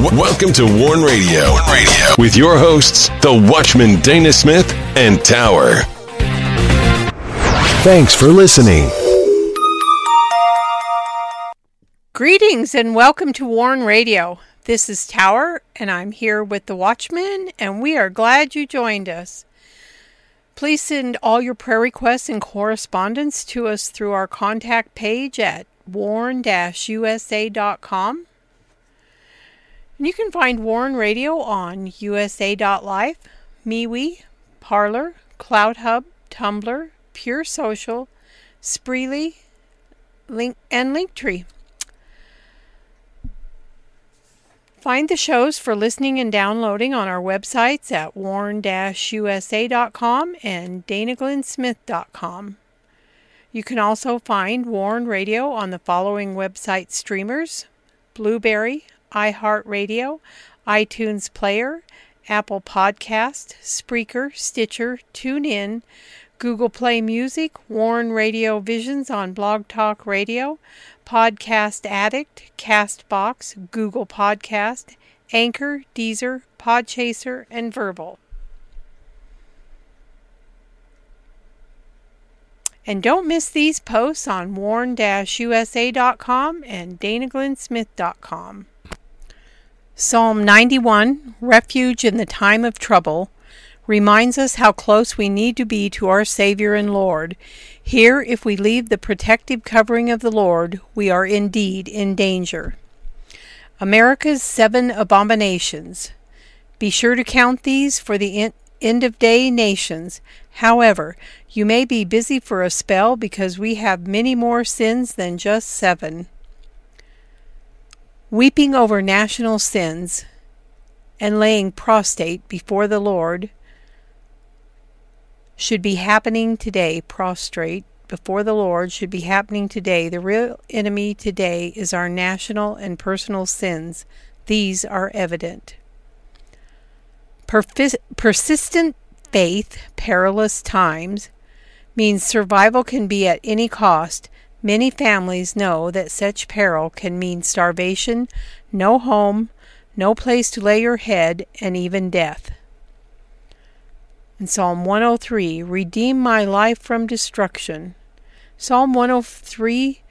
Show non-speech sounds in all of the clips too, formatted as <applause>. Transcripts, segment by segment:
Welcome to Warn Radio. Warn Radio with your hosts, the Watchman Dana Smith and Tower. Thanks for listening. Greetings and welcome to Warn Radio. This is Tower, and I'm here with the Watchman, and we are glad you joined us. Please send all your prayer requests and correspondence to us through our contact page at warn-usa.com. And you can find Warn Radio on usa.life, MeWe, Parler, CloutHub, Tumblr, Pure Social, Spreely, Link, and Linktree. Find the shows for listening and downloading on our websites at warn-usa.com and danaglennsmith.com. You can also find Warn Radio on the following website streamers Blubrry, iHeartRadio, iTunes Player, Apple Podcast, Spreaker, Stitcher, TuneIn, Google Play Music, Warn Radio Visions on Blog Talk Radio, Podcast Addict, Castbox, Google Podcast, Anchor, Deezer, Podchaser, and Verbal. And don't miss these posts on warn-usa.com and danaglennsmith.com. Psalm 91, Refuge in the Time of Trouble, reminds us how close we need to be to our Savior and Lord. Here, if we leave the protective covering of the Lord, we are indeed in danger. America's Seven Abominations. Be sure to count these for the end of day nations. However, you may be busy for a spell because we have many more sins than just seven. Weeping over national sins and laying prostrate before the Lord should be happening today. Prostrate before the Lord should be happening today. The real enemy today is our national and personal sins. These are evident. Persis- persistent faith, perilous times, means survival can be at any cost. Many families know that such peril can mean starvation, no home, no place to lay your head, and even death. In Psalm 103, Redeem my life from destruction. Psalm 103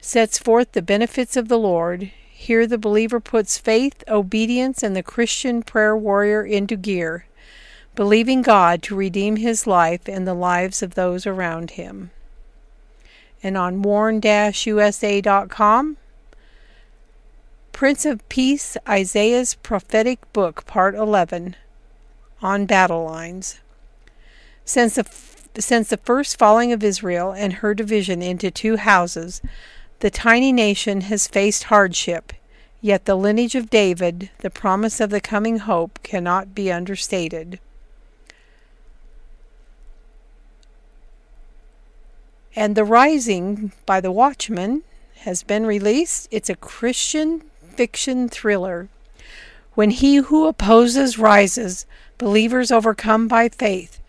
sets forth the benefits of the Lord. Here the believer puts faith, obedience, and the Christian prayer warrior into gear, believing God to redeem his life and the lives of those around him. And on warn-usa.com, Prince of Peace, Isaiah's prophetic book, part 11, on battle lines. Since the, since the first falling of Israel and her division into two houses, the tiny nation has faced hardship, yet the lineage of David, the promise of the coming hope, cannot be understated. And The Rising by The Watchman has been released. It's a Christian fiction thriller. When he who opposes rises, believers overcome by faith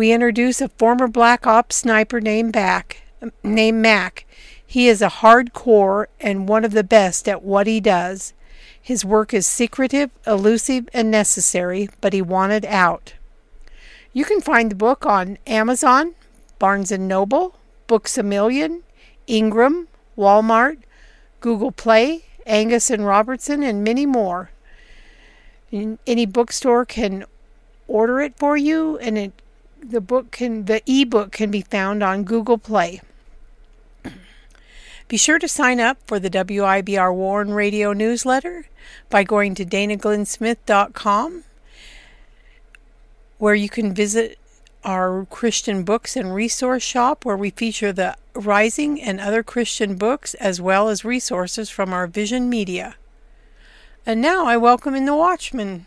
we introduce a former Black Ops sniper named Back, named Mac. He is a hardcore and one of the best at what he does. His work is secretive, elusive, and necessary, but he wanted out. You can find the book on Amazon, Barnes & Noble, Books A Million, Ingram, Walmart, Google Play, Angus and Robertson, and many more. Any bookstore can order it for you, and it the book can the ebook can be found on Google Play. Be sure to sign up for the WIBR Warn Radio newsletter by going to danaglennsmith.com where you can visit our Christian books and resource shop where we feature the Rising and other Christian books as well as resources from our Vision Media. And now I welcome in the Watchman.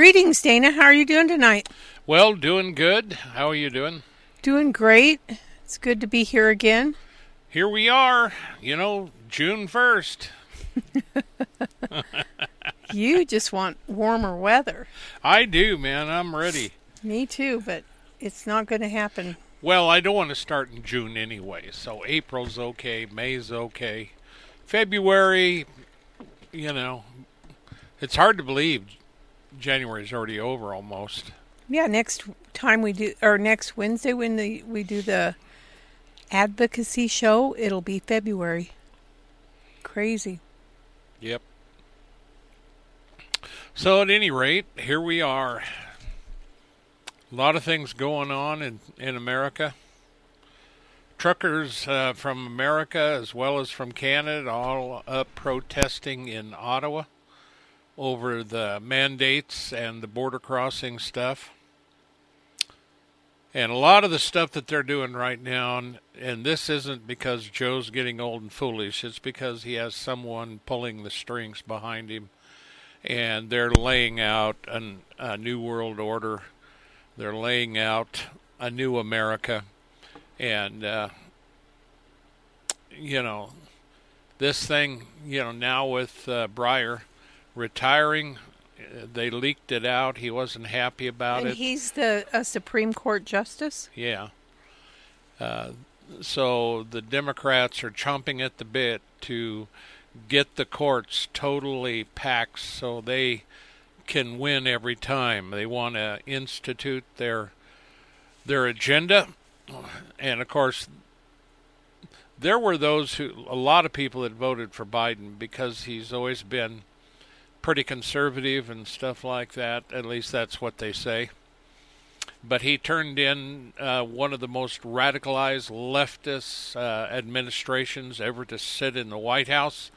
Greetings, Dana. How are you doing tonight? Well, doing good. How are you doing? Doing great. It's good to be here again. Here we are, you know, June 1st. <laughs> you just want warmer weather. I do, man. I'm ready. Me too, but it's not going to happen. Well, I don't want to start in June anyway, so April's okay, May's okay. February, you know, it's hard to believe January's already over almost. Yeah, next time we do, or next Wednesday when the, we do the advocacy show, it'll be February. Crazy. Yep. So, at any rate, here we are. A lot of things going on in, in America. Truckers uh, from America as well as from Canada all up protesting in Ottawa over the mandates and the border crossing stuff. And a lot of the stuff that they're doing right now, and, this isn't because Joe's getting old and foolish, it's because he has someone pulling the strings behind him. And they're laying out an, a new world order. They're laying out a new America. And, uh, you know, this thing, you know, now with uh, Breyer retiring, they leaked it out. He wasn't happy about and it. he's the a Supreme Court justice. Yeah. Uh, so the Democrats are chomping at the bit to get the courts totally packed so they can win every time. They want to institute their their agenda, and of course, there were those who a lot of people that voted for Biden because he's always been pretty conservative and stuff like that. At least that's what they say. But he turned in uh, one of the most radicalized leftist uh, administrations ever to sit in the White House.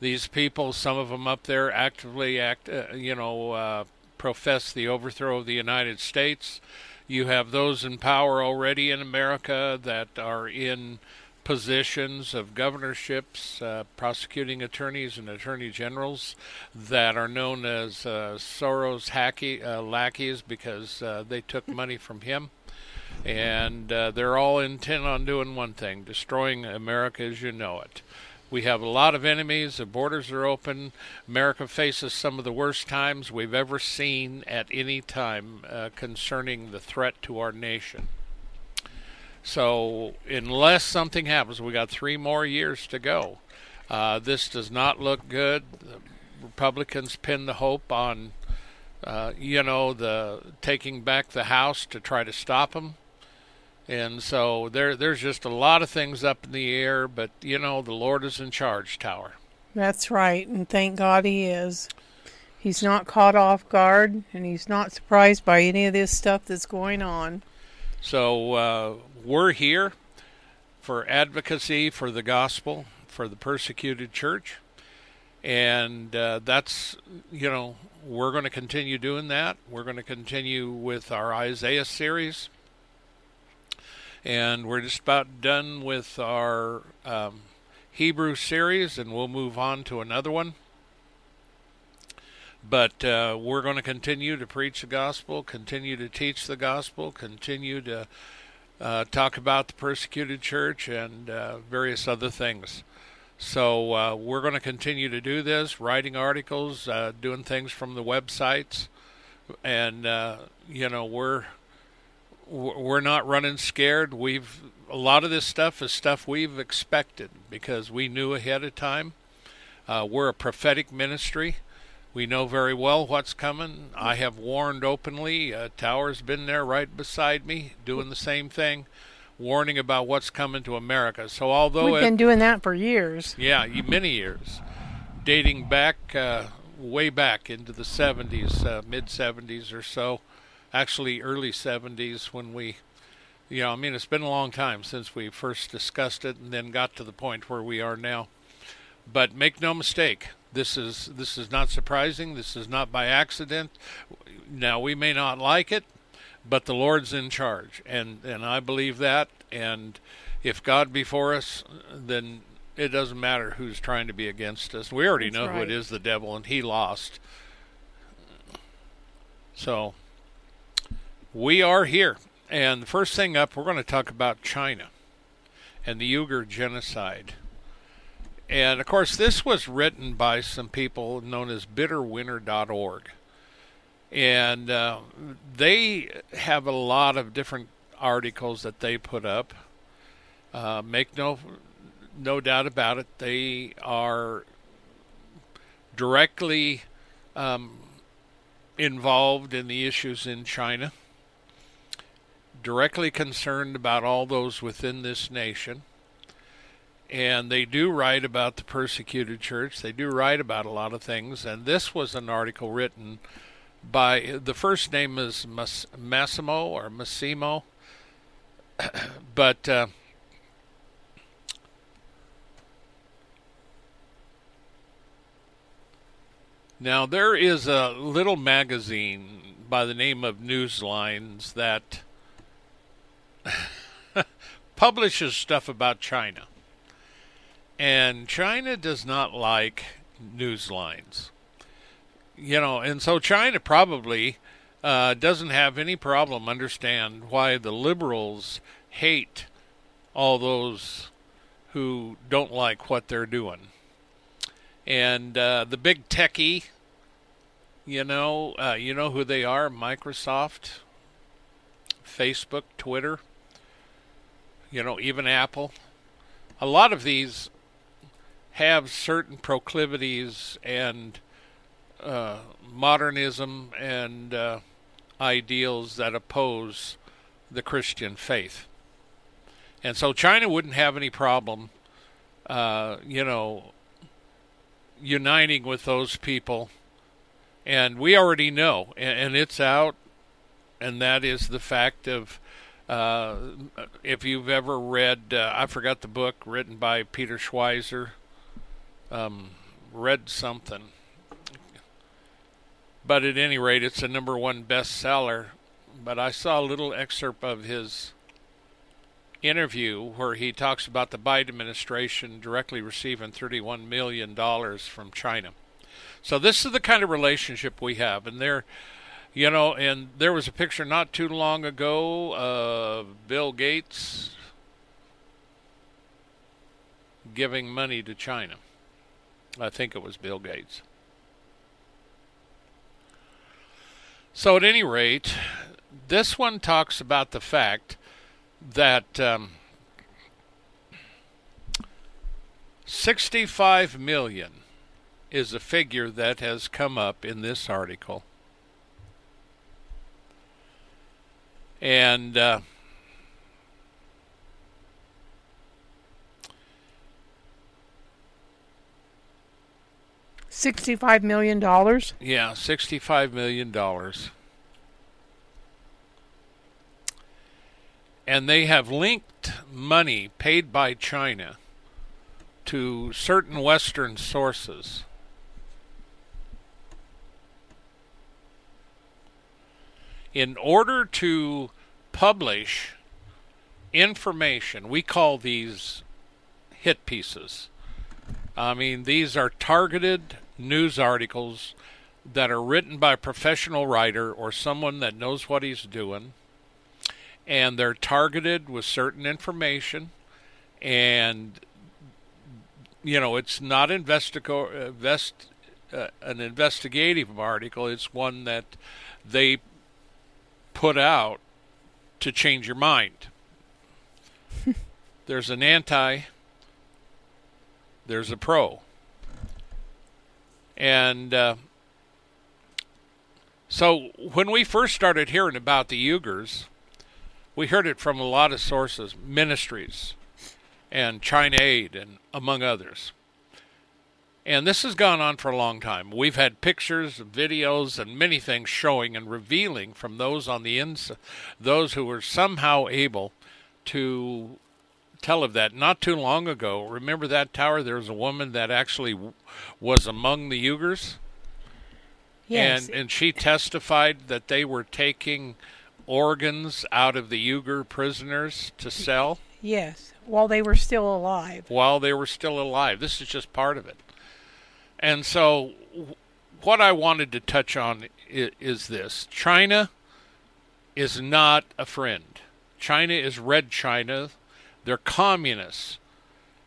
These people, some of them up there, actively act, uh, you know, uh, profess the overthrow of the United States. You have those in power already in America that are in positions of governorships, uh, prosecuting attorneys, and attorney generals that are known as uh, Soros hacky, uh, lackeys because uh, they took money from him. And uh, they're all intent on doing one thing destroying America as you know it. We have a lot of enemies. The borders are open. America faces some of the worst times we've ever seen at any time uh, concerning the threat to our nation. So, unless something happens, we got three more years to go. Uh, this does not look good. The Republicans pin the hope on, uh, you know, the taking back the House to try to stop them. And so there, there's just a lot of things up in the air. But you know, the Lord is in charge, Tower. That's right, and thank God He is. He's not caught off guard, and He's not surprised by any of this stuff that's going on. So uh, we're here for advocacy for the gospel, for the persecuted church. And uh, that's, you know, we're going to continue doing that. We're going to continue with our Isaiah series. And we're just about done with our um, Hebrew series, and we'll move on to another one. But uh, we're going to continue to preach the gospel, continue to teach the gospel, continue to uh, talk about the persecuted church and uh, various other things. So uh, we're going to continue to do this, writing articles, uh, doing things from the websites, and uh, you know we're we're not running scared. We've a lot of this stuff is stuff we've expected because we knew ahead of time. Uh, we're a prophetic ministry. We know very well what's coming. I have warned openly. Uh, Tower's been there right beside me, doing the same thing, warning about what's coming to America. So although we've it, been doing that for years, yeah, many years, dating back uh, way back into the 70s, uh, mid 70s or so, actually early 70s when we, You know, I mean, it's been a long time since we first discussed it and then got to the point where we are now. But make no mistake, this is this is not surprising. This is not by accident. Now we may not like it, but the Lord's in charge, and and I believe that. And if God be for us, then it doesn't matter who's trying to be against us. We already That's know who it is, the devil, and he lost. So we are here. And the first thing up, we're going to talk about China and the Uyghur genocide. And of course, this was written by some people known as bitterwinter.org. And uh, they have a lot of different articles that they put up. Uh, make no no doubt about it, they are directly um, involved in the issues in China, directly concerned about all those within this nation. And they do write about the persecuted church. They do write about a lot of things. And this was an article written by the first name is Mas- Massimo or Massimo, <clears throat> but uh, Now, there is a little magazine by the name of Newslines that <laughs> publishes stuff about China. And China does not like Newslines. You know, and so China probably uh, doesn't have any problem understand why the liberals hate all those who don't like what they're doing and uh, the big techie, you know, uh, you know who they are: Microsoft, Facebook, Twitter. You know, even Apple. A lot of these have certain proclivities and uh, modernism and uh, ideals that oppose the Christian faith. And so China wouldn't have any problem, uh, you know, uniting with those people. And we already know, and, and it's out, and that is the fact of uh, if you've ever read, uh, I forgot the book written by Peter Schweizer, um, read something. But at any rate, it's a number one bestseller. But I saw a little excerpt of his interview where he talks about the Biden administration directly receiving $31 million from China. So this is the kind of relationship we have. And there, you know, and there was a picture not too long ago of Bill Gates giving money to China. I think it was Bill Gates. So, at any rate, this one talks about the fact that um, 65 million is a figure that has come up in this article. And uh, 65 million. dollars. yeah, 65 million dollars. And they have linked money paid by China to certain Western sources. In order to publish information, we call these hit pieces. I mean, these are targeted news articles that are written by a professional writer or someone that knows what he's doing and they're targeted with certain information and you know it's not investigo- invest, uh, an investigative article it's one that they put out to change your mind. <laughs> There's an anti there's a pro and uh, so when we first started hearing about the Uyghurs we heard it from a lot of sources, ministries, and China Aid, and among others. And this has gone on for a long time. We've had pictures, videos, and many things showing and revealing from those on the inside, those who were somehow able to tell of that. Not too long ago, remember that tower? There was a woman that actually was among the Uyghurs. Yes. And and she testified that they were taking organs out of the Uyghur prisoners to sell yes. While they were still alive. while they were still alive. This is just part of it. And so, what I wanted to touch on is, is this China is not a friend. China is Red China. They're communists.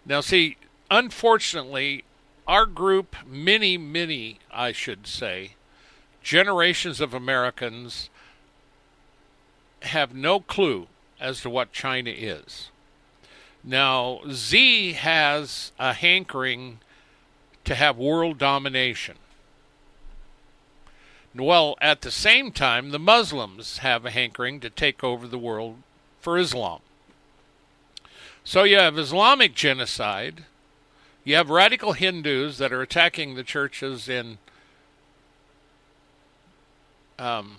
Now, see, unfortunately, our group, many, many, I should say, generations of Americans have no clue as to what China is. Now, Xi has a hankering to have world domination. Well, at the same time, the Muslims have a hankering to take over the world for Islam. So you have Islamic genocide, you have radical Hindus that are attacking the churches in um,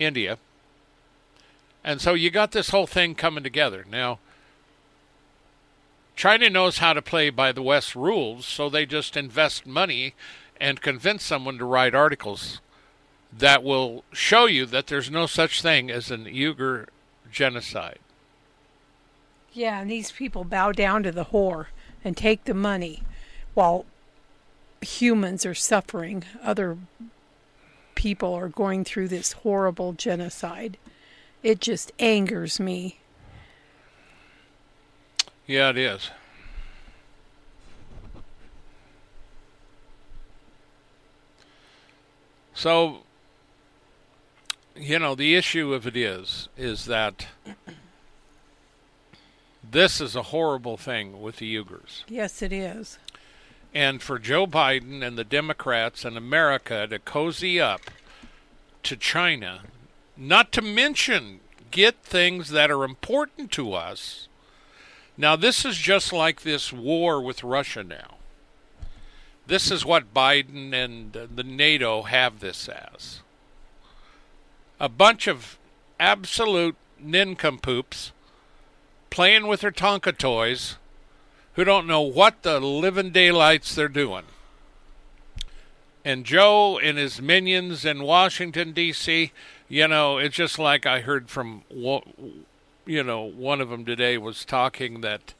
India. And so you got this whole thing coming together. Now, China knows how to play by the West rules, so they just invest money and convince someone to write articles that will show you that there's no such thing as an Uyghur genocide. Yeah, and these people bow down to the whore and take the money while humans are suffering. Other people are going through this horrible genocide. It just angers me. Yeah, it is. So, you know, the issue of it is, is that this is a horrible thing with the Uyghurs. Yes, it is. And for Joe Biden and the Democrats and America to cozy up to China, not to mention get things that are important to us. Now, this is just like this war with Russia now. This is what Biden and the NATO have this as a bunch of absolute nincompoops playing with their Tonka toys who don't know what the living daylights they're doing. And Joe and his minions in Washington, D.C., you know, it's just like I heard from, you know, one of them today was talking that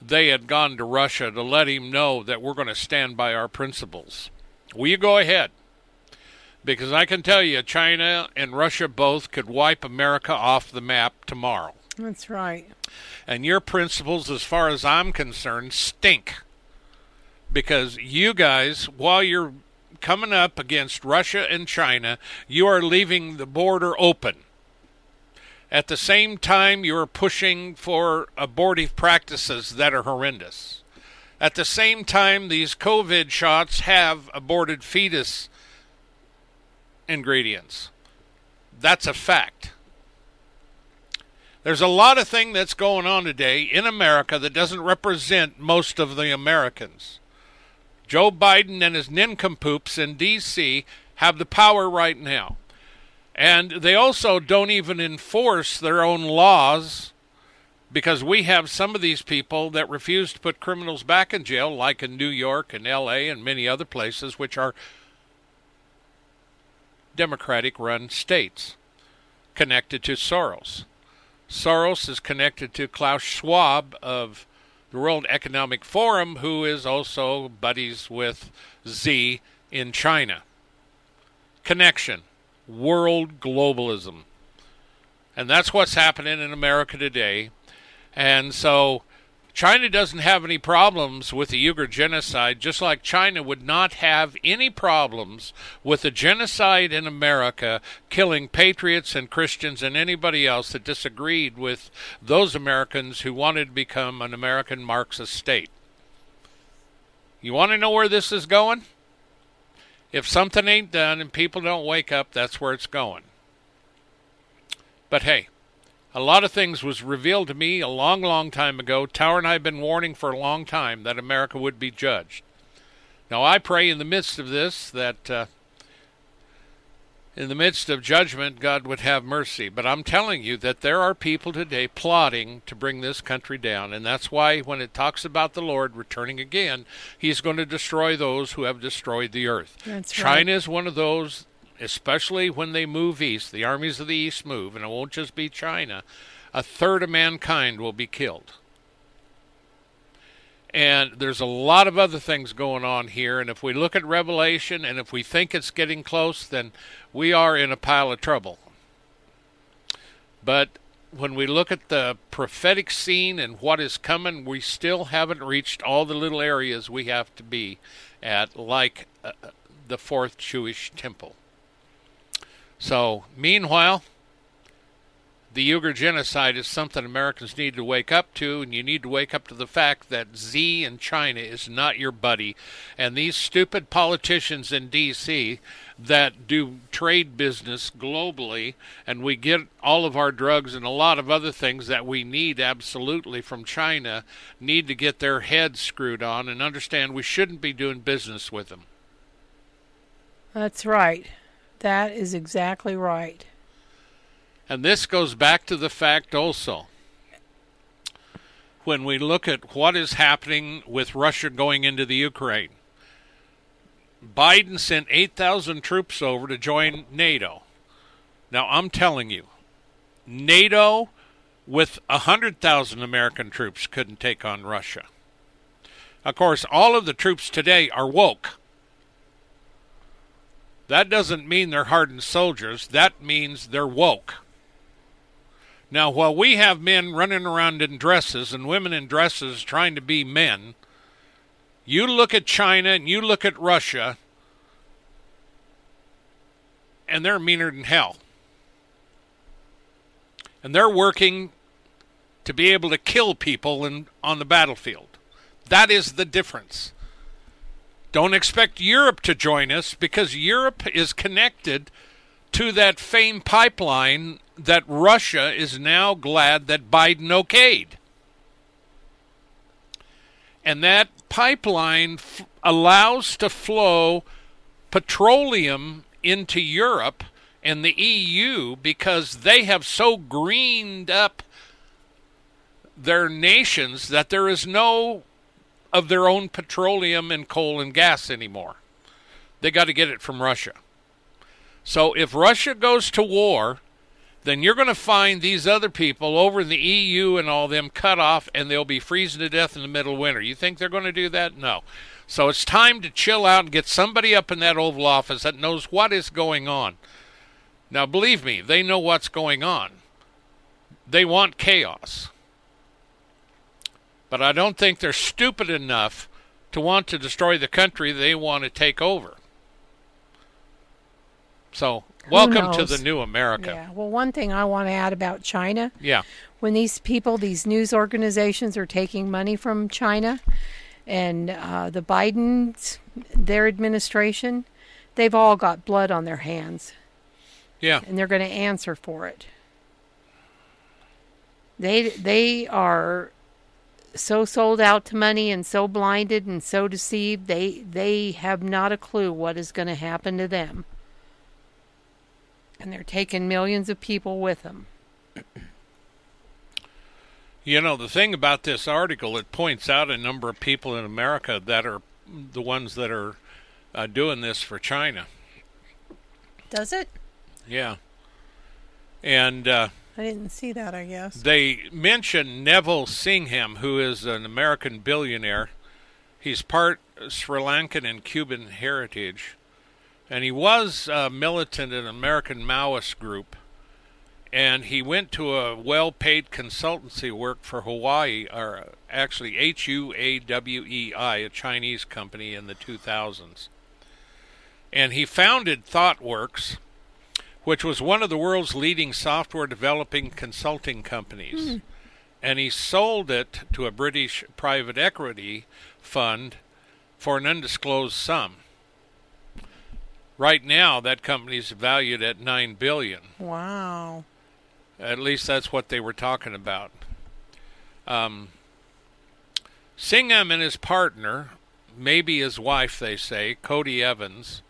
they had gone to Russia to let him know that we're going to stand by our principles. Will you go ahead? Because I can tell you, China and Russia both could wipe America off the map tomorrow. That's right. And your principles, as far as I'm concerned, stink. Because you guys, while you're coming up against Russia and China, you are leaving the border open. At the same time, you're pushing for abortive practices that are horrendous. At the same time, these COVID shots have aborted fetus ingredients. That's a fact. There's a lot of thing that's going on today in America that doesn't represent most of the Americans. Joe Biden and his nincompoops in D.C. have the power right now. And they also don't even enforce their own laws because we have some of these people that refuse to put criminals back in jail, like in New York and L.A. and many other places, which are Democratic run states connected to Soros. Soros is connected to Klaus Schwab of the World Economic Forum, who is also buddies with Xi in China. Connection, world globalism. And that's what's happening in America today. And so China doesn't have any problems with the Uyghur genocide, just like China would not have any problems with the genocide in America, killing patriots and Christians and anybody else that disagreed with those Americans who wanted to become an American Marxist state. You want to know where this is going? If something ain't done and people don't wake up, that's where it's going. But hey, a lot of things was revealed to me a long, long time ago. Tower and I have been warning for a long time that America would be judged. Now, I pray in the midst of this that uh, in the midst of judgment, God would have mercy. But I'm telling you that there are people today plotting to bring this country down. And that's why when it talks about the Lord returning again, he's going to destroy those who have destroyed the earth. That's China right. is one of those, especially when they move east, the armies of the east move, and it won't just be China. A third of mankind will be killed. And there's a lot of other things going on here. And if we look at Revelation and if we think it's getting close, then we are in a pile of trouble. But when we look at the prophetic scene and what is coming, we still haven't reached all the little areas we have to be at, like uh, the fourth Jewish temple. So, meanwhile, the Uyghur genocide is something Americans need to wake up to, and you need to wake up to the fact that Xi in China is not your buddy. And these stupid politicians in D.C. that do trade business globally, and we get all of our drugs and a lot of other things that we need absolutely from China, need to get their heads screwed on and understand we shouldn't be doing business with them. That's right. That is exactly right. And this goes back to the fact also when we look at what is happening with Russia going into the Ukraine. Biden sent 8,000 troops over to join NATO. Now, I'm telling you, NATO with 100,000 American troops couldn't take on Russia. Of course, all of the troops today are woke. That doesn't mean they're hardened soldiers, that means they're woke. Now, while we have men running around in dresses and women in dresses trying to be men, you look at China and you look at Russia, and they're meaner than hell. And they're working to be able to kill people in, on the battlefield. That is the difference. Don't expect Europe to join us because Europe is connected to that famed pipeline that Russia is now glad that Biden okayed. And that pipeline f- allows to flow petroleum into Europe and the EU because they have so greened up their nations that there is no of their own petroleum and coal and gas anymore. They got to get it from Russia. So if Russia goes to war, then you're going to find these other people over in the EU and all them cut off and they'll be freezing to death in the middle of winter. You think they're going to do that? No. So it's time to chill out and get somebody up in that Oval Office that knows what is going on. Now, believe me, they know what's going on. They want chaos. But I don't think they're stupid enough to want to destroy the country they want to take over. So, welcome to the new America. Yeah. Well, one thing I want to add about China Yeah. when these people, these news organizations are taking money from China and uh, the Bidens, their administration, they've all got blood on their hands Yeah. and they're going to answer for it. They they are so sold out to money and so blinded and so deceived they they have not a clue what is going to happen to them. And they're taking millions of people with them. <clears throat> You know, the thing about this article, it points out a number of people in America that are the ones that are uh, doing this for China. Does it? Yeah. And uh, I didn't see that, I guess. they mention Neville Singham, who is an American billionaire. He's part Sri Lankan and Cuban heritage. And he was a militant in an American Maoist group. And he went to a well paid consultancy work for Hawaii, or actually H U A W E I, a Chinese company in the 2000s. And he founded ThoughtWorks, which was one of the world's leading software developing consulting companies. And he sold it to a British private equity fund for an undisclosed sum. Right now, that company is valued at nine billion. Wow. At least that's what they were talking about. Um, Singham and his partner, maybe his wife, they say, Jodie Evans,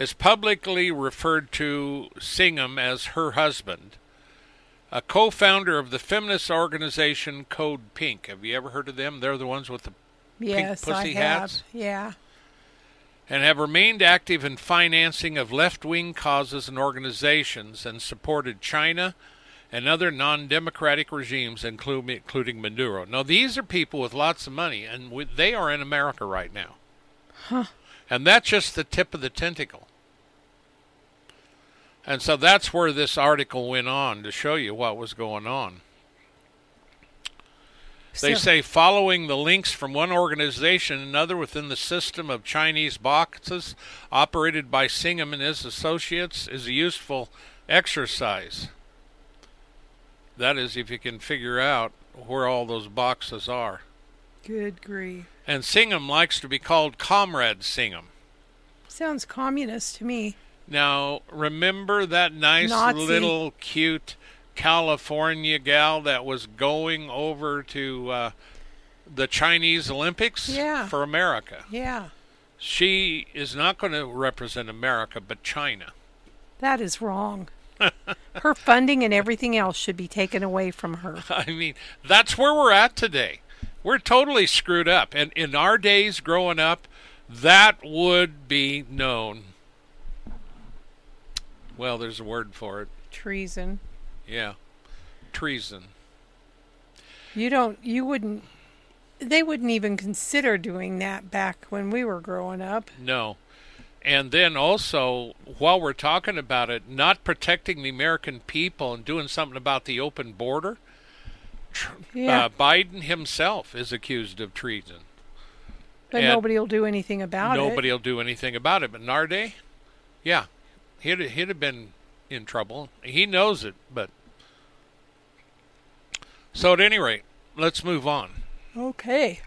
has publicly referred to Singham as her husband, a co founder of the feminist organization Code Pink. Have you ever heard of them? They're the ones with the yes, pussy I have. hats? Yeah. and have remained active in financing of left wing causes and organizations and supported China and other non democratic regimes, including, including Maduro. Now, these are people with lots of money, and they are in America right now. Huh. And that's just the tip of the tentacle. And so that's where this article went on to show you what was going on. They say following the links from one organization another within the system of Chinese boxes operated by Singham and his associates is a useful exercise. That is, if you can figure out where all those boxes are. Good grief. And Singham likes to be called Comrade Singham. Sounds communist to me. Now, remember that nice Nazi. little cute California gal that was going over to uh, the Chinese Olympics Yeah. for America? Yeah. She is not going to represent America, but China. That is wrong. <laughs> her funding and everything else should be taken away from her. <laughs> I mean, that's where we're at today. We're totally screwed up. And in our days growing up, that would be known. Well, there's a word for it. Treason. Yeah. Treason. You don't you wouldn't they wouldn't even consider doing that back when we were growing up. No. And then also, while we're talking about it, not protecting the American people and doing something about the open border, Yeah. uh, Biden himself is accused of treason. but and nobody will do anything about it. Nobody will do anything about it. But in our day, yeah, he'd, he'd have been in trouble. He knows it, but. So, at any rate, let's move on. Okay.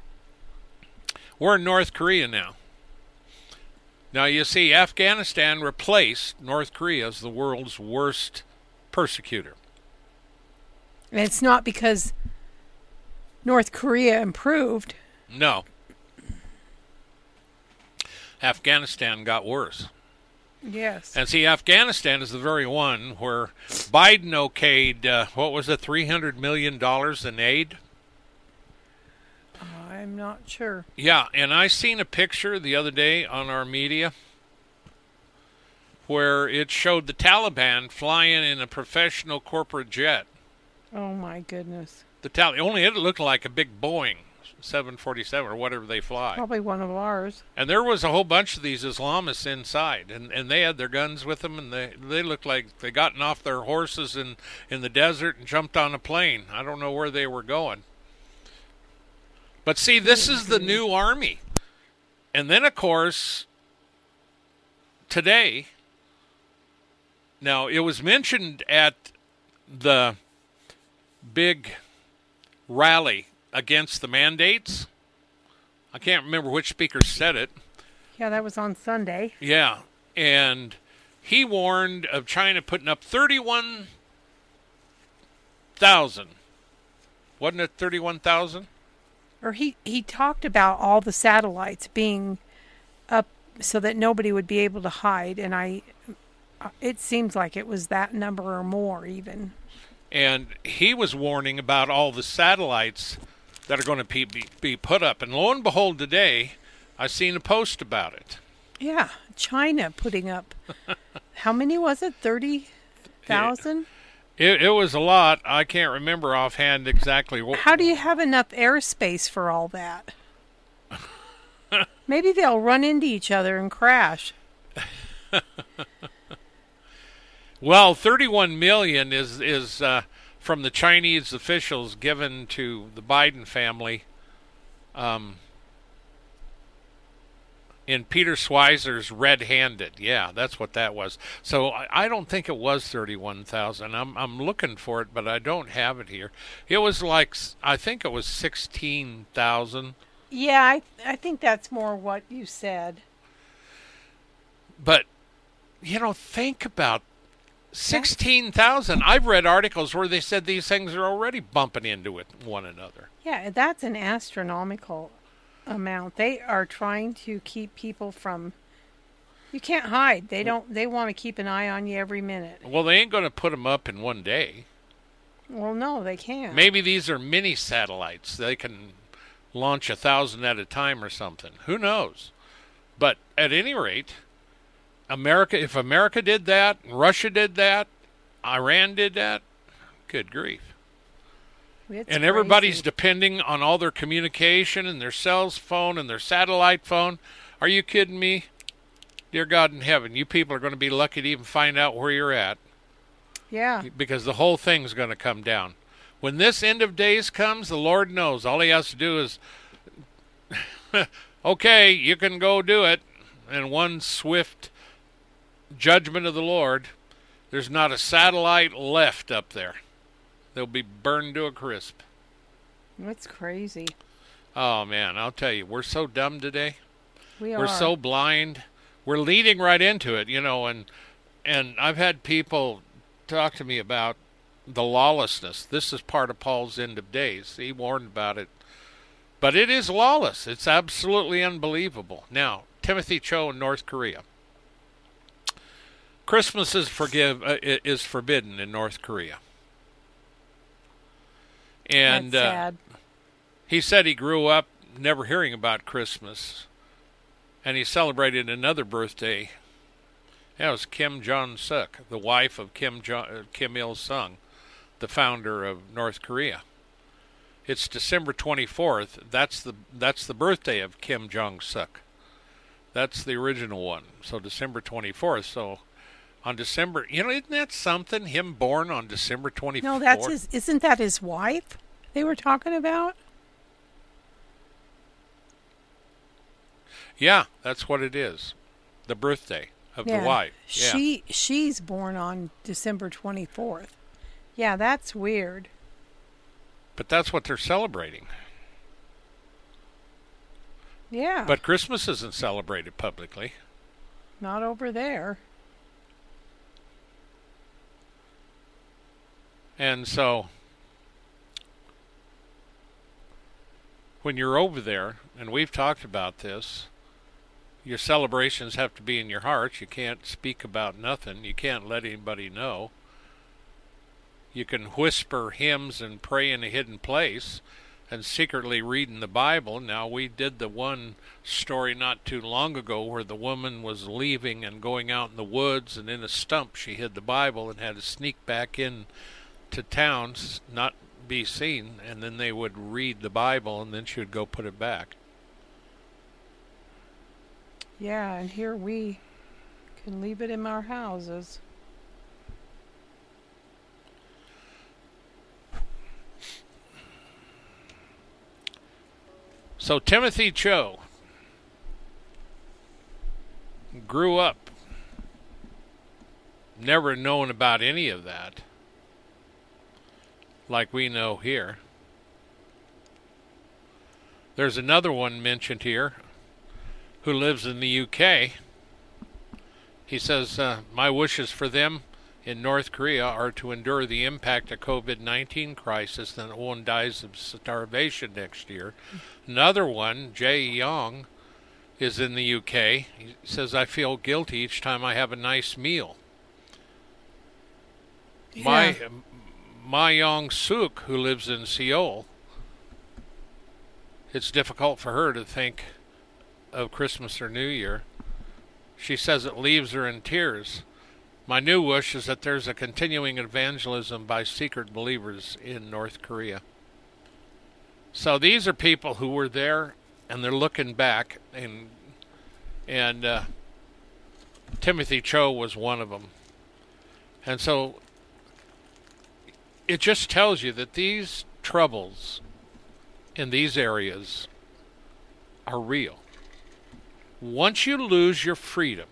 We're in North Korea now. Now, you see, Afghanistan replaced North Korea as the world's worst persecutor. And it's not because North Korea improved. No. Afghanistan got worse. Yes. And see, Afghanistan is the very one where Biden okayed, uh, what was it, $300 million in aid? I'm not sure. Yeah, and I seen a picture the other day on our media where it showed the Taliban flying in a professional corporate jet. Oh my goodness. The Tal- only it looked like a big Boeing 747 or whatever they fly. Probably one of ours. And there was a whole bunch of these Islamists inside, and, and they had their guns with them, and they they looked like they gotten off their horses in in the desert and jumped on a plane. I don't know where they were going. But see, this is the new army, and then of course today. Now it was mentioned at the big rally against the mandates. I can't remember which speaker said it. Yeah, that was on Sunday. Yeah, and he warned of China putting up 31,000. Wasn't it 31,000? Or he he talked about all the satellites being up so that nobody would be able to hide and I uh, it seems like it was that number or more even. And he was warning about all the satellites that are going to be, be, put up. And lo and behold, today I seen a post about it. Yeah, China putting up <laughs> how many was it? 30,000? It, it was a lot. I can't remember offhand exactly what. How do you have enough airspace for all that? <laughs> Maybe they'll run into each other and crash. <laughs> Well, 31 million is is uh, from the Chinese officials given to the Biden family. Um, in Peter Schweizer's red-handed, yeah, that's what that was. So I, I don't think it was thirty-one thousand. I'm I'm looking for it, but I don't have it here. It was like I think it was sixteen thousand. Yeah, I I think that's more what you said. But you know, think about sixteen thousand. I've read articles where they said these things are already bumping into it one another. Yeah, that's an astronomical amount. They are trying to keep people from You can't hide. They don't. They want to keep an eye on you every minute. Well, they ain't going to put them up in one day. Well, no, they can't. Maybe these are mini satellites. They can launch a thousand at a time or something. Who knows? But at any rate, America. If America did that, Russia did that, Iran did that, good grief. It's and everybody's crazy. depending on all their communication and their cell phone and their satellite phone. Are you kidding me? Dear God in heaven, you people are going to be lucky to even find out where you're at yeah. because the whole thing's going to come down. When this end of days comes, the Lord knows. All he has to do is, <laughs> okay, you can go do it. And one swift judgment of the Lord, there's not a satellite left up there. They'll be burned to a crisp. That's crazy. Oh man, I'll tell you, we're so dumb today. We are. We're so blind. We're leading right into it, you know, and and I've had people talk to me about the lawlessness. This is part of Paul's end of days. He warned about it. But it is lawless. It's absolutely unbelievable. Now, Timothy Cho in North Korea. Christmas is forgive uh, is forbidden in North Korea. And uh, he said he grew up never hearing about Christmas, and he celebrated another birthday. That was Kim Jong Suk, the wife of Kim jo- uh, Kim Il Sung, the founder of North Korea. It's December 24th. That's the that's the birthday of Kim Jong Suk. That's the original one. So December 24th. So on December, you know, isn't that something? Him born on December 24th. No, that's his. Isn't that his wife? They were talking about. Yeah, that's what it is. The birthday of yeah. the wife. Yeah. She she's born on December twenty fourth. Yeah, that's weird. But that's what they're celebrating. Yeah. But Christmas isn't celebrated publicly. not over there. And so when you're over there, and we've talked about this, your celebrations have to be in your heart. You can't speak about nothing. You can't let anybody know. You can whisper hymns and pray in a hidden place and secretly read in the Bible. Now, we did the one story not too long ago where the woman was leaving and going out in the woods, and in a stump she hid the Bible and had to sneak back in to towns, not be seen, and then they would read the Bible, and then she would go put it back. Yeah, and here we can leave it in our houses. So Timothy Cho grew up never knowing about any of that, like we know here. There's another one mentioned here who lives in the UK. He says, uh, My wishes for them in North Korea are to endure the impact of COVID 19 crisis, then one dies of starvation next year. Another one, Jay Young, is in the UK. He says, I feel guilty each time I have a nice meal. My Yeah. Ma Young Suk, who lives in Seoul, it's difficult for her to think of Christmas or New Year. She says it leaves her in tears. My new wish is that there's a continuing evangelism by secret believers in North Korea. So these are people who were there, and they're looking back, and and uh, Timothy Cho was one of them. And so it just tells you that these troubles in these areas are real. Once you lose your freedom,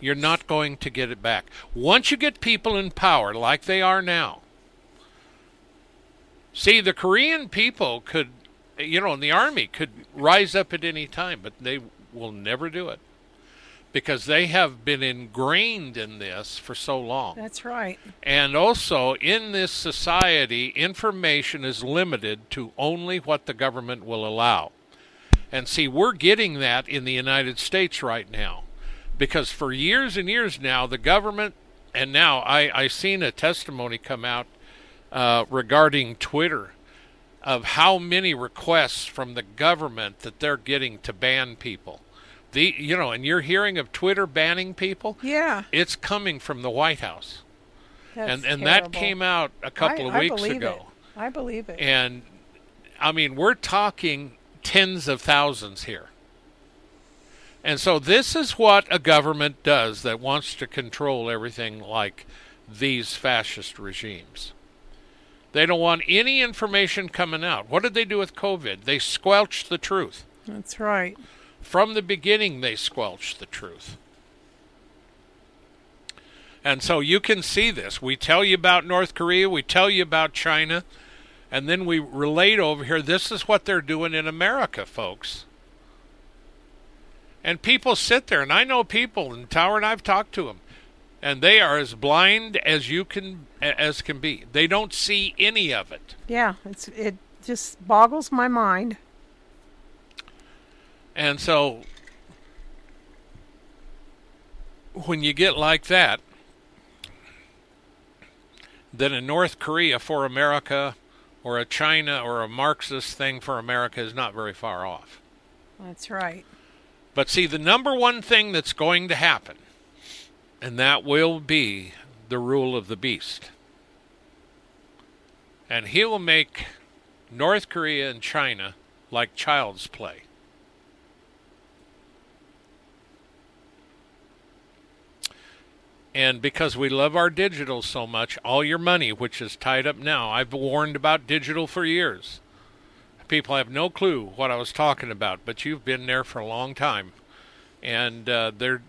you're not going to get it back. Once you get people in power like they are now, see, the Korean people could, you know, and the army could rise up at any time, but they will never do it because they have been ingrained in this for so long. That's right. And also, in this society, information is limited to only what the government will allow. And see, we're getting that in the United States right now. Because for years and years now, the government, and now I, I seen a testimony come out uh, regarding Twitter of how many requests from the government that they're getting to ban people. The you know, and you're hearing of Twitter banning people. Yeah, It's coming from the White House, that's and and that came out a couple I, of I weeks believe ago. It. I believe it. And I mean, we're talking tens of thousands here. And so this is what a government does that wants to control everything like these fascist regimes. They don't want any information coming out. What did they do with COVID? They squelched the truth. That's right. From the beginning, they squelched the truth. And so you can see this. We tell you about North Korea, we tell you about China, and then we relate over here this is what they're doing in America, folks. And people sit there, and I know people, and Tower and I've talked to them, and they are as blind as you can as can be. They don't see any of it. Yeah, it's it just boggles my mind. And so when you get like that, then a North Korea for America or a China or a Marxist thing for America is not very far off. That's right. But see, the number one thing that's going to happen, and that will be the rule of the beast. And he will make North Korea and China like child's play. And because we love our digital so much, all your money, which is tied up now, I've warned about digital for years. People have no clue what I was talking about, but you've been there for a long time, and uh, they're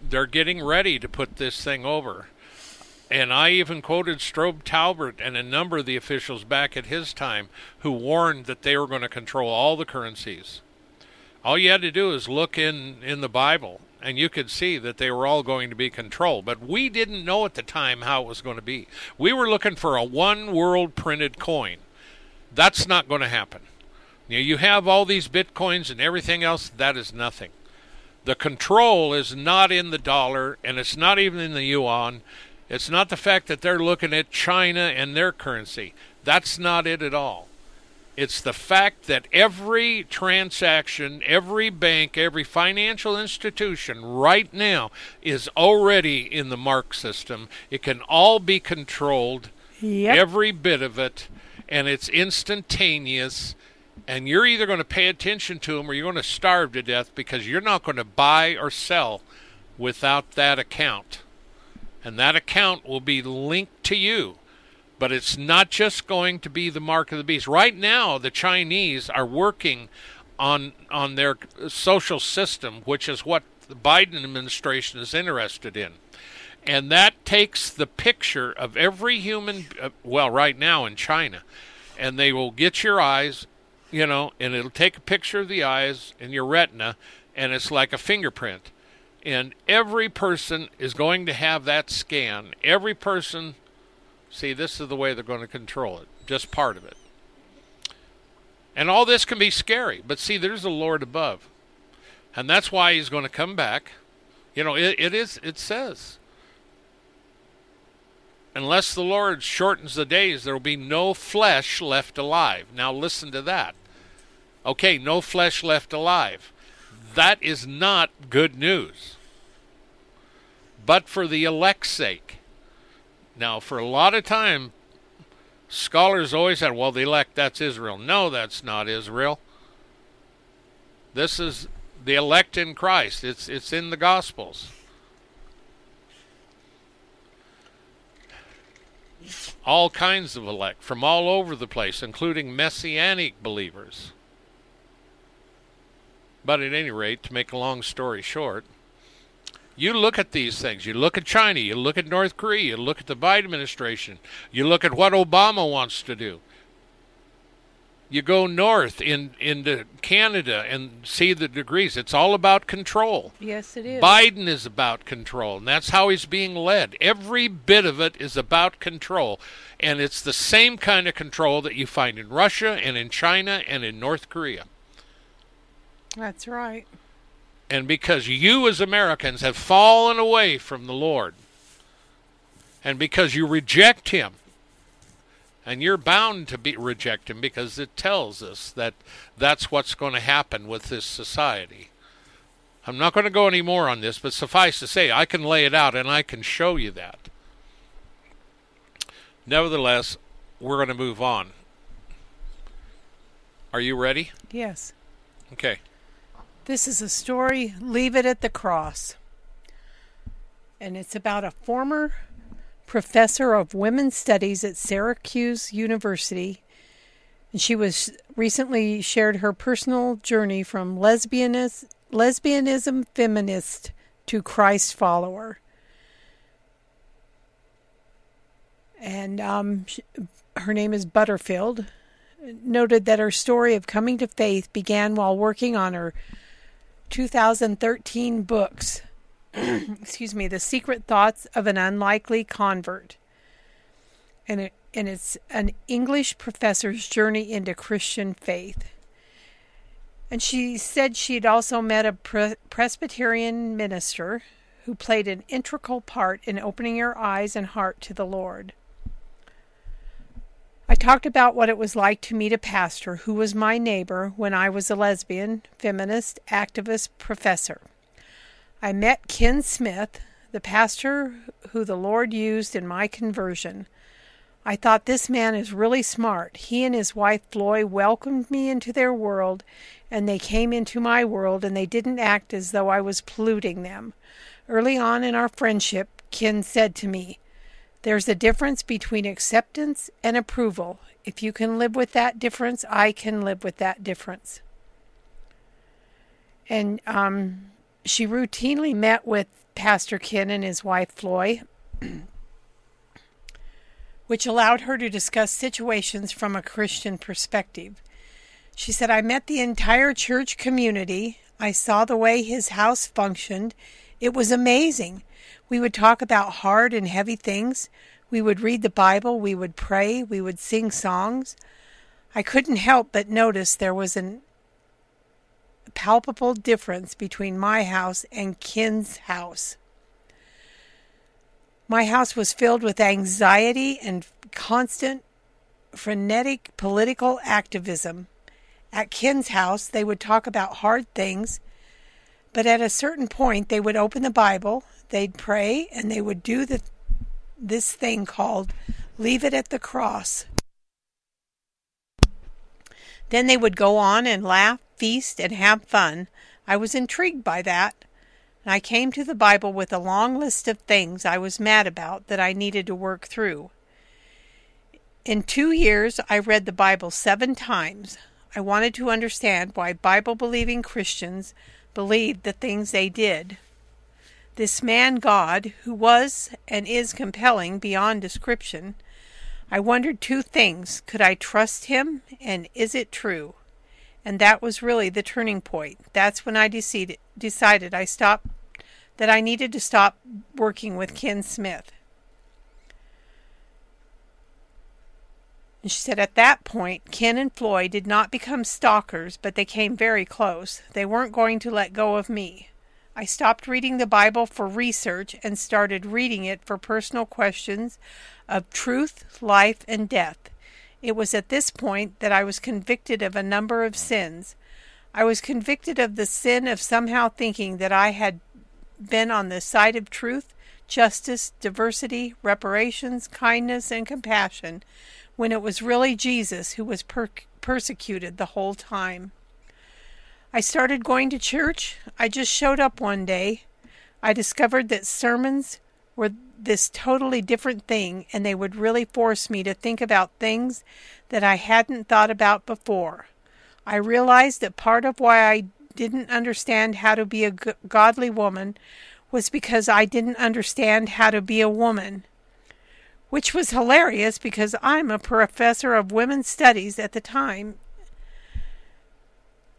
they're getting ready to put this thing over. And I even quoted Strobe Talbott and a number of the officials back at his time who warned that they were going to control all the currencies. All you had to do is look in, in the Bible, and you could see that they were all going to be controlled. But we didn't know at the time how it was going to be. We were looking for a one world printed coin. That's not going to happen. You, you have all these bitcoins and everything else, that is nothing. The control is not in the dollar, and it's not even in the yuan. It's not the fact that they're looking at China and their currency. That's not it at all. It's the fact that every transaction, every bank, every financial institution right now is already in the mark system. It can all be controlled, Yep. every bit of it, and it's instantaneous. And you're either going to pay attention to them or you're going to starve to death because you're not going to buy or sell without that account. And that account will be linked to you. But it's not just going to be the mark of the beast. Right now, the Chinese are working on on their social system, which is what the Biden administration is interested in. And that takes the picture of every human, uh, well, right now in China, and they will get your eyes, you know, and it'll take a picture of the eyes and your retina, and it's like a fingerprint. And every person is going to have that scan. Every person See, this is the way they're going to control it, just part of it. And all this can be scary, but see, there's the Lord above. And that's why he's going to come back. You know, it, it is, it says, unless the Lord shortens the days, there will be no flesh left alive. Now, listen to that. Okay, no flesh left alive. That is not good news. But for the elect's sake, now, for a lot of time, scholars always said, well, the elect, that's Israel. No, that's not Israel. This is the elect in Christ. It's, it's in the Gospels. All kinds of elect from all over the place, including messianic believers. But at any rate, to make a long story short, you look at these things. You look at China. You look at North Korea. You look at the Biden administration. You look at what Obama wants to do. You go north in into Canada and see the degrees. It's all about control. Yes, it is. Biden is about control, and that's how he's being led. Every bit of it is about control, and it's the same kind of control that you find in Russia and in China and in North Korea. That's right. And because you as Americans have fallen away from the Lord, and because you reject Him, and you're bound to be reject Him because it tells us that that's what's going to happen with this society. I'm not going to go any more on this, but suffice to say, I can lay it out and I can show you that. Nevertheless, we're going to move on. Are you ready? Yes. Okay. This is a story, Leave It at the Cross. And it's about a former professor of women's studies at Syracuse University. And she was recently shared her personal journey from lesbianism, lesbianism feminist to Christ follower. And um, she, her name is Butterfield. Noted that her story of coming to faith began while working on her 2013 books. <clears throat> excuse me, The Secret Thoughts of an Unlikely Convert. And, it, and it's an English professor's journey into Christian faith. And she said she'd also met a pre- Presbyterian minister who played an integral part in opening her eyes and heart to the Lord. I talked about what it was like to meet a pastor who was my neighbor when I was a lesbian, feminist, activist professor. I met Ken Smith, the pastor who the Lord used in my conversion. I thought this man is really smart. He and his wife Floy welcomed me into their world, and they came into my world, and they didn't act as though I was polluting them. Early on in our friendship, Ken said to me, there's a difference between acceptance and approval. If you can live with that difference, I can live with that difference. And um, she routinely met with Pastor Ken and his wife Floy, <clears throat> which allowed her to discuss situations from a Christian perspective. She said, I met the entire church community. I saw the way his house functioned. It was amazing. We would talk about hard and heavy things. We would read the Bible. We would pray. We would sing songs. I couldn't help but notice there was a palpable difference between my house and Ken's house. My house was filled with anxiety and constant, frenetic political activism. At Ken's house, they would talk about hard things, but at a certain point, they would open the Bible, they'd pray and they would do the, this thing called leave it at the cross. Then they would go on and laugh, feast, and have fun. I was intrigued by that. And I came to the Bible with a long list of things I was mad about that I needed to work through. In two years, I read the Bible seven times. I wanted to understand why Bible believing Christians believed the things they did. This man God, who was and is compelling beyond description, I wondered two things. Could I trust him? And is it true? And that was really the turning point. That's when I decided, decided I stopped that I needed to stop working with Ken Smith. And she said at that point, Ken and Floy did not become stalkers, but they came very close. They weren't going to let go of me. I stopped reading the Bible for research and started reading it for personal questions of truth, life, and death. It was at this point that I was convicted of a number of sins. I was convicted of the sin of somehow thinking that I had been on the side of truth, justice, diversity, reparations, kindness, and compassion, when it was really Jesus who was per- persecuted the whole time. I started going to church. I just showed up one day. I discovered that sermons were this totally different thing, and they would really force me to think about things that I hadn't thought about before. I realized that part of why I didn't understand how to be a godly woman was because I didn't understand how to be a woman. Which was hilarious because I'm a professor of women's studies at the time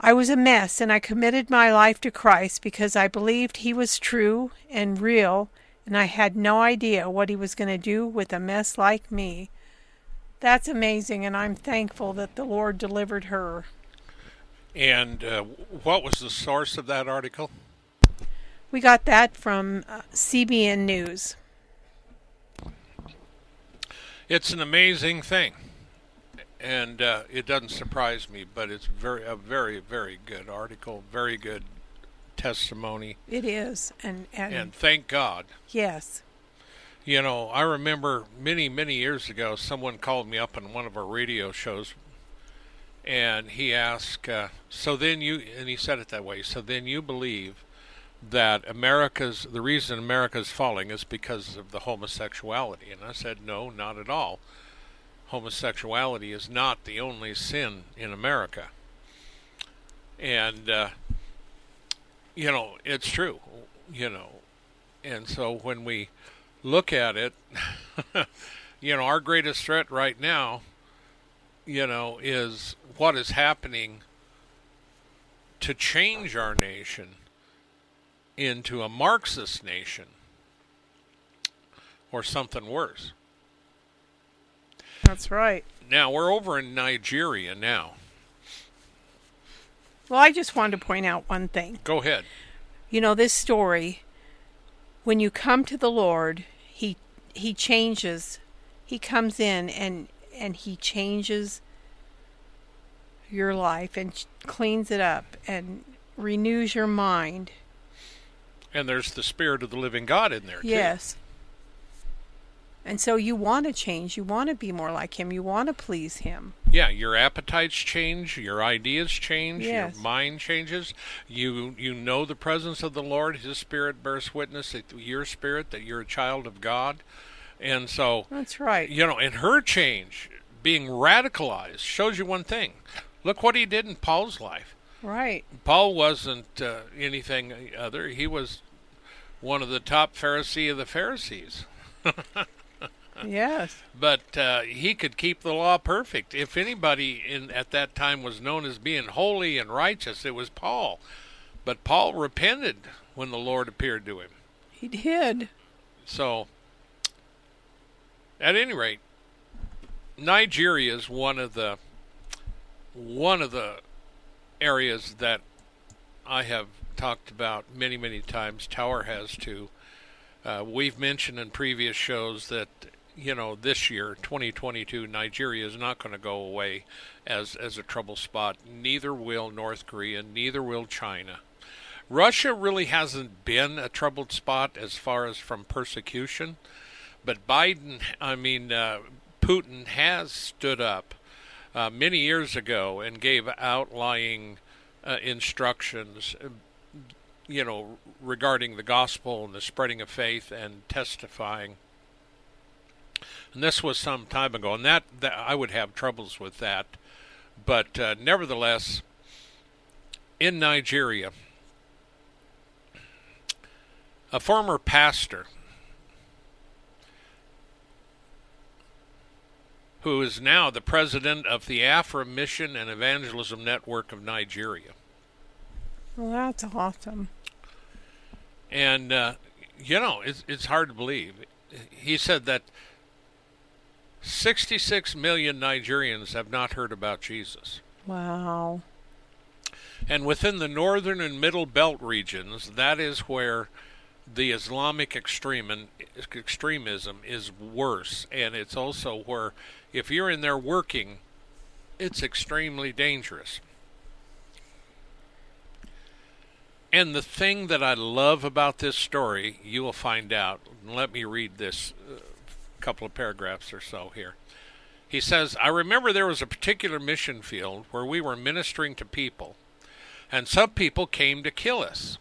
I was a mess, and I committed my life to Christ because I believed He was true and real, and I had no idea what He was going to do with a mess like me. That's amazing, and I'm thankful that the Lord delivered her. And uh, what was the source of that article? We got that from uh, CBN News. It's an amazing thing, and uh, it doesn't surprise me. But it's very a very very good article, very good testimony. It is, and and, And thank God. yes, You know, I remember many, many years ago, someone called me up on one of our radio shows, and he asked, uh, "So then you?" And he said it that way. So then you believe that America's the reason America's falling is because of the homosexuality? And I said, "No, not at all. Homosexuality is not the only sin in America." And uh, you know, it's true. You know, and so when we look at it, <laughs> you know, our greatest threat right now, you know, is what is happening to change our nation into a Marxist nation or something worse. that's right. Now, we're over in Nigeria now. Well, I just wanted to point out one thing. Go ahead. You know, this story, when you come to the Lord, he he changes. He comes in and and he changes your life and cleans it up and renews your mind. And there's the Spirit of the living God in there, too. Yes. And so you want to change. You want to be more like him. You want to please him. Yeah, your appetites change, your ideas change, Yes. your mind changes. You you know the presence of the Lord. His Spirit bears witness that your spirit that you're a child of God, and so That's right. you know. And her change, being radicalized, shows you one thing. Look what he did in Paul's life. Right. Paul wasn't uh, anything other. He was one of the top Pharisee of the Pharisees. <laughs> Yes. but uh, he could keep the law perfect. If anybody in at that time was known as being holy and righteous, it was Paul. But Paul repented when the Lord appeared to him. He did. So, at any rate, Nigeria is one of the one of the areas that I have talked about many, many times. Tower has too. Uh, we've mentioned in previous shows that you know this year, 2022, Nigeria is not going to go away as as a trouble spot. Neither will North Korea. Neither will China. Russia really hasn't been a troubled spot as far as from persecution, but Biden, I mean, uh, Putin has stood up uh, many years ago and gave outlying uh, instructions, uh, you know, regarding the gospel and the spreading of faith and testifying. And this was some time ago, and that, that I would have troubles with that, but uh, nevertheless, in Nigeria, a former pastor who is now the president of the Afro Mission and Evangelism Network of Nigeria. Well, that's awesome. And, uh, you know, it's, it's hard to believe. He said that 66 million Nigerians have not heard about Jesus. Wow. And within the northern and middle belt regions, that is where the Islamic extremism, extremism is worse. And it's also where, if you're in there working, it's extremely dangerous. And the thing that I love about this story, you will find out. Let me read this uh, couple of paragraphs or so here. He says, I remember there was a particular mission field where we were ministering to people, and some people came to kill us.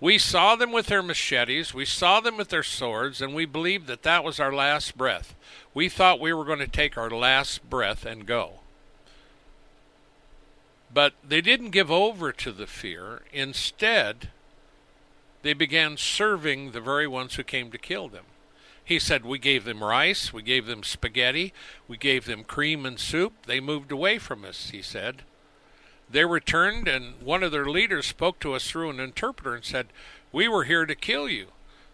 We saw them with their machetes, we saw them with their swords, and we believed that that was our last breath. We thought we were going to take our last breath and go. But they didn't give over to the fear. Instead, they began serving the very ones who came to kill them. He said, We gave them rice, we gave them spaghetti, we gave them cream and soup. They moved away from us, he said. They returned, and one of their leaders spoke to us through an interpreter and said, We were here to kill you.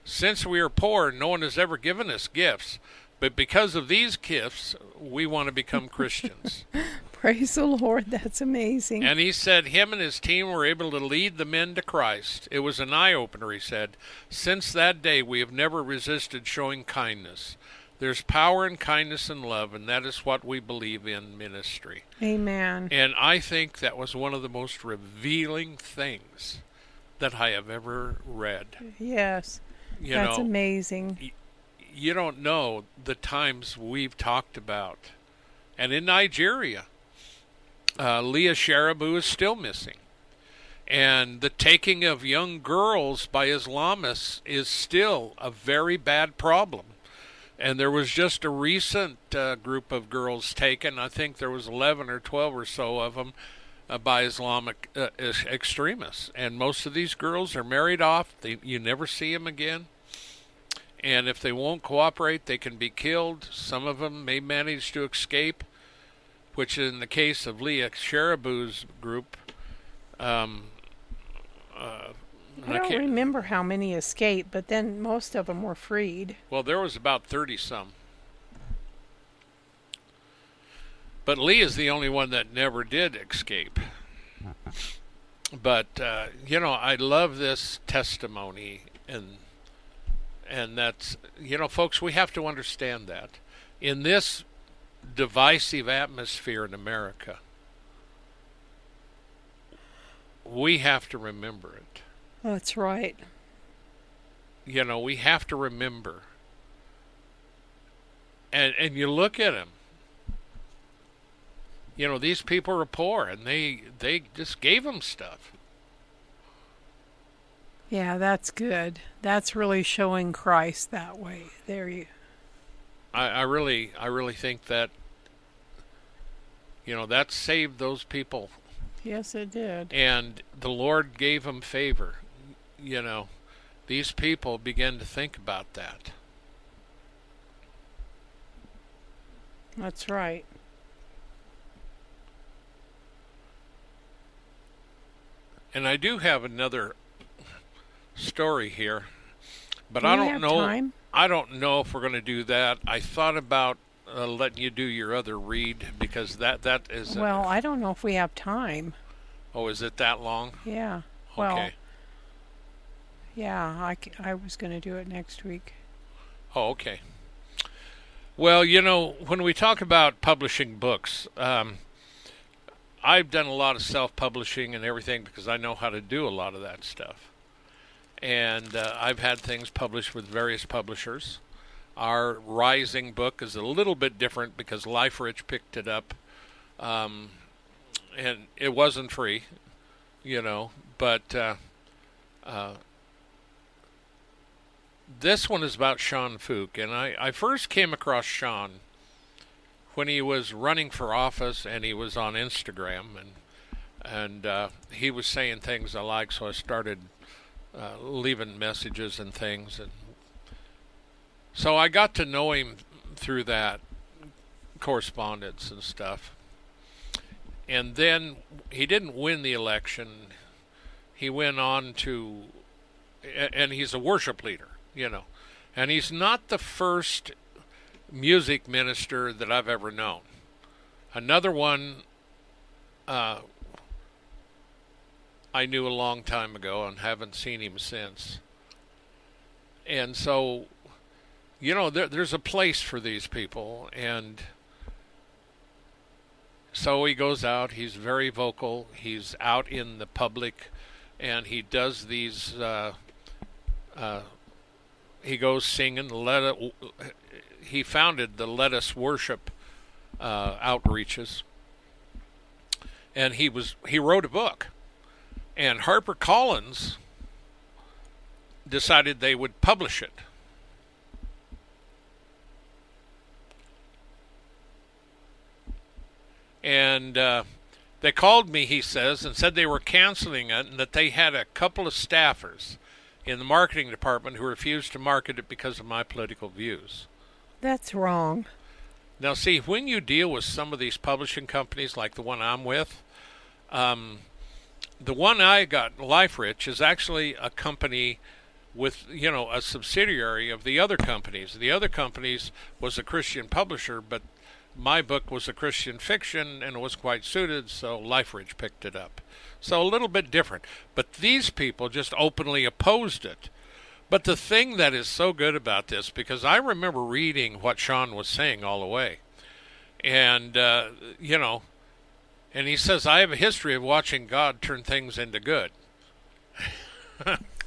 Since we are poor, no one has ever given us gifts. But because of these gifts, we want to become <laughs> Christians. <laughs> Praise the Lord. That's amazing. And he said him and his team were able to lead the men to Christ. It was an eye opener, he said. Since that day, we have never resisted showing kindness. There's power in kindness and love, and that is what we believe in ministry. Amen. And I think that was one of the most revealing things that I have ever read. Yes. You That's know, amazing. You don't know the times we've talked about. And in Nigeria, uh, Leah Sharibu is still missing. And the taking of young girls by Islamists is still a very bad problem. And there was just a recent uh, group of girls taken. I think there was 11 or 12 or so of them uh, by Islamic uh, extremists. And most of these girls are married off. They, you never see them again. And if they won't cooperate, they can be killed. Some of them may manage to escape, which in the case of Leah Sharibu's group, um, uh, I don't remember how many escaped, but then most of them were freed. Well, there was about 30 some. But Lee is the only one that never did escape. <laughs> But uh, you know, I love this testimony and and that's you know, folks, we have to understand that in this divisive atmosphere in America, we have to remember it. Oh, that's right. you know, we have to remember. And and you look at them. You know, these people are poor, and they they just gave them stuff. Yeah, that's good. That's really showing Christ that way. There you. I, I really I really think that. You know that saved those people, Yes, it did. and the Lord gave them favor. You know, these people began to think about that. That's right. And I do have another story here, but Do I don't know. time? I don't know if we're going to do that. I thought about uh, letting you do your other read because that that is. Well, I don't know if we have time. oh, is it that long? Yeah. Well, Okay. yeah, I was going to do it next week. Oh, okay. Well, you know, when we talk about publishing books, um, I've done a lot of self-publishing and everything because I know how to do a lot of that stuff. And uh, I've had things published with various publishers. Our Rising book is a little bit different because LifeRich picked it up, um, and it wasn't free, you know. But uh, uh, this one is about Sean Feucht, and I, I first came across Sean when he was running for office and he was on Instagram and and uh, he was saying things I like, so I started uh, leaving messages and things, and so I got to know him through that correspondence and stuff. And then he didn't win the election. He went on to, and he's a worship leader, you know, and he's not the first music minister that I've ever known. Another one uh, I knew a long time ago and haven't seen him since. And so, you know, there, there's a place for these people. And so he goes out, he's very vocal, he's out in the public, and he does these. Uh, uh, he goes singing. Let it, he founded the Let Us Worship uh, outreaches, and he was he wrote a book, and Harper Collins decided they would publish it. And uh, they called me, he says, and said they were canceling it and that they had a couple of staffers in the marketing department who refused to market it because of my political views. That's wrong. Now, see, when you deal with some of these publishing companies like the one I'm with, um, the one I got, LifeRich, is actually a company with, you know, a subsidiary of the other companies. The other companies was a Christian publisher, but my book was a Christian fiction and it was quite suited, so LifeRich picked it up. So a little bit different. But these people just openly opposed it. But the thing that is so good about this, because I remember reading what Sean was saying all the way, and, uh, you know, and he says, I have a history of watching God turn things into good.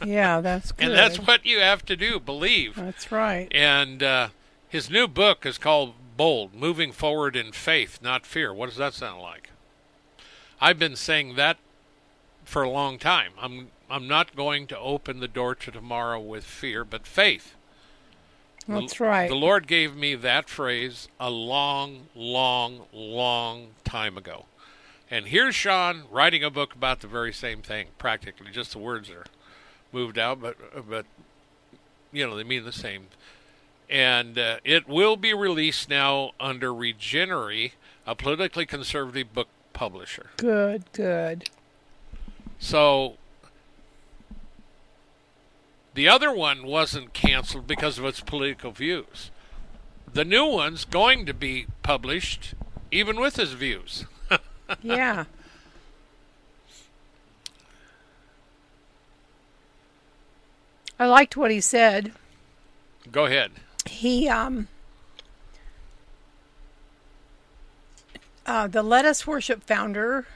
yeah, that's good. <laughs> And that's what you have to do, believe. That's right. And uh, his new book is called Bold Moving Forward in Faith, Not Fear. What does that sound like? I've been saying that for a long time. I'm I'm not going to open the door to tomorrow with fear, but faith. That's the, right. The Lord gave me that phrase a long, long, long time ago. And here's Sean writing a book about the very same thing, practically. Just the words are moved out, but but you know they mean the same. And uh, it will be released now under Regnery, a politically conservative book publisher. Good, good. So the other one wasn't canceled because of its political views. The new one's going to be published even with his views. Yeah. I liked what he said. Go ahead. He um uh, the Let Us Worship founder,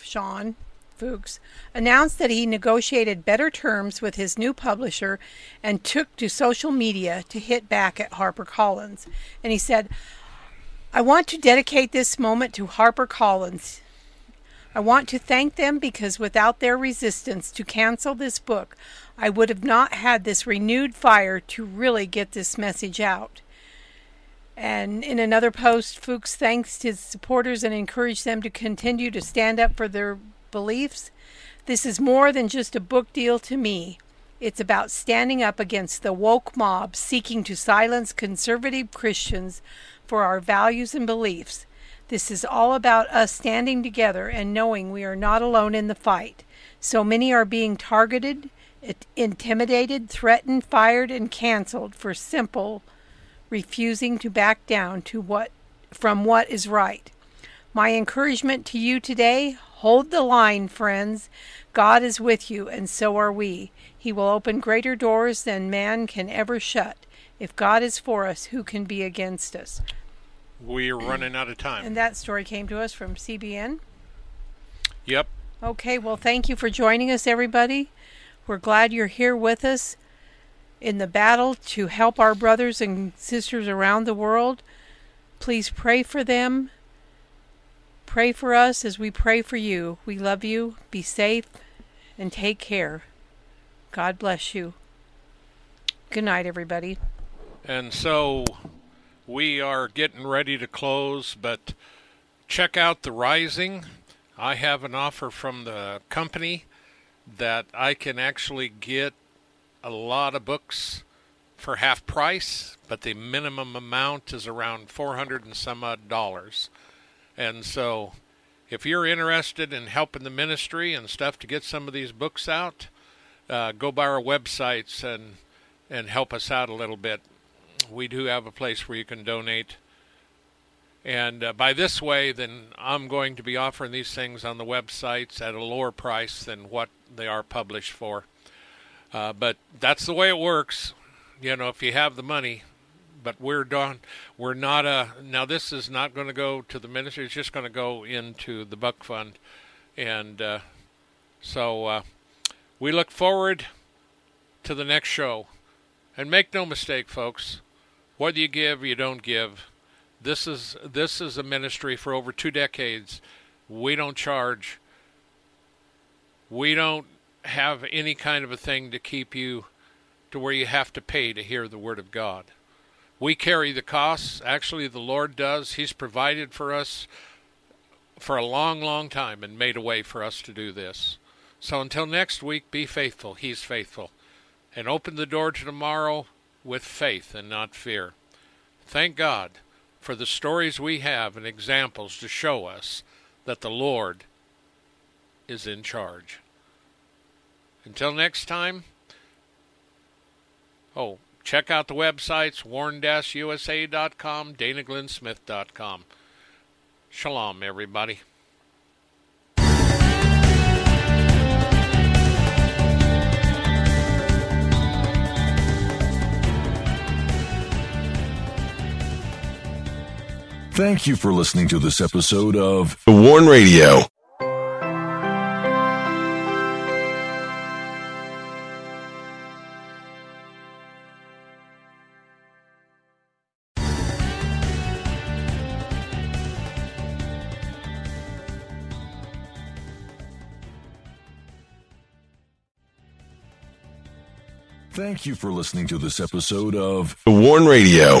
Sean Feucht, announced that he negotiated better terms with his new publisher and took to social media to hit back at HarperCollins. And he said, I want to dedicate this moment to HarperCollins. I want to thank them because without their resistance to cancel this book, I would have not had this renewed fire to really get this message out. And in another post, Feucht thanked his supporters and encouraged them to continue to stand up for their beliefs. This is more than just a book deal to me. It's about standing up against the woke mob seeking to silence conservative Christians for our values and beliefs. This is all about us standing together and knowing we are not alone in the fight. So many are being targeted, intimidated, threatened, fired, and canceled for simple refusing to back down to what from what is right. My encouragement to you today, hold the line, friends. God is with you and so are we. He will open greater doors than man can ever shut. If God is for us, who can be against us? We're running out of time. And that story came to us from CBN. Yep. Okay, well, thank you for joining us, everybody. We're glad you're here with us in the battle to help our brothers and sisters around the world. Please pray for them. Pray for us as we pray for you. We love you. Be safe and take care. God bless you. Good night, everybody. And so we are getting ready to close, but check out The Rising. I have an offer from the company that I can actually get a lot of books for half price, but the minimum amount is around 400 and some odd dollars. And so if you're interested in helping the ministry and stuff to get some of these books out, uh, go by our websites and and help us out a little bit. We do have a place where you can donate. And uh, by this way, then I'm going to be offering these things on the websites at a lower price than what they are published for. Uh, but that's the way it works. You know, if you have the money. But we're done. We're not a. Now this is not going to go to the ministry. It's just going to go into the Buck Fund, and uh, so uh, we look forward to the next show. And make no mistake, folks. Whether you give or you don't give, this is this is a ministry for over two decades. We don't charge. We don't have any kind of a thing to keep you to where you have to pay to hear the Word of God. We carry the costs. Actually, the Lord does. He's provided for us for a long, long time and made a way for us to do this. So until next week, be faithful. He's faithful. And open the door to tomorrow with faith and not fear. Thank God for the stories we have and examples to show us that the Lord is in charge. Until next time, oh, check out the websites warn-usa.com, danaglennsmith.com. Shalom, everybody. Thank you for listening to this episode of The Warn Radio. Thank you for listening to this episode of The Warn Radio.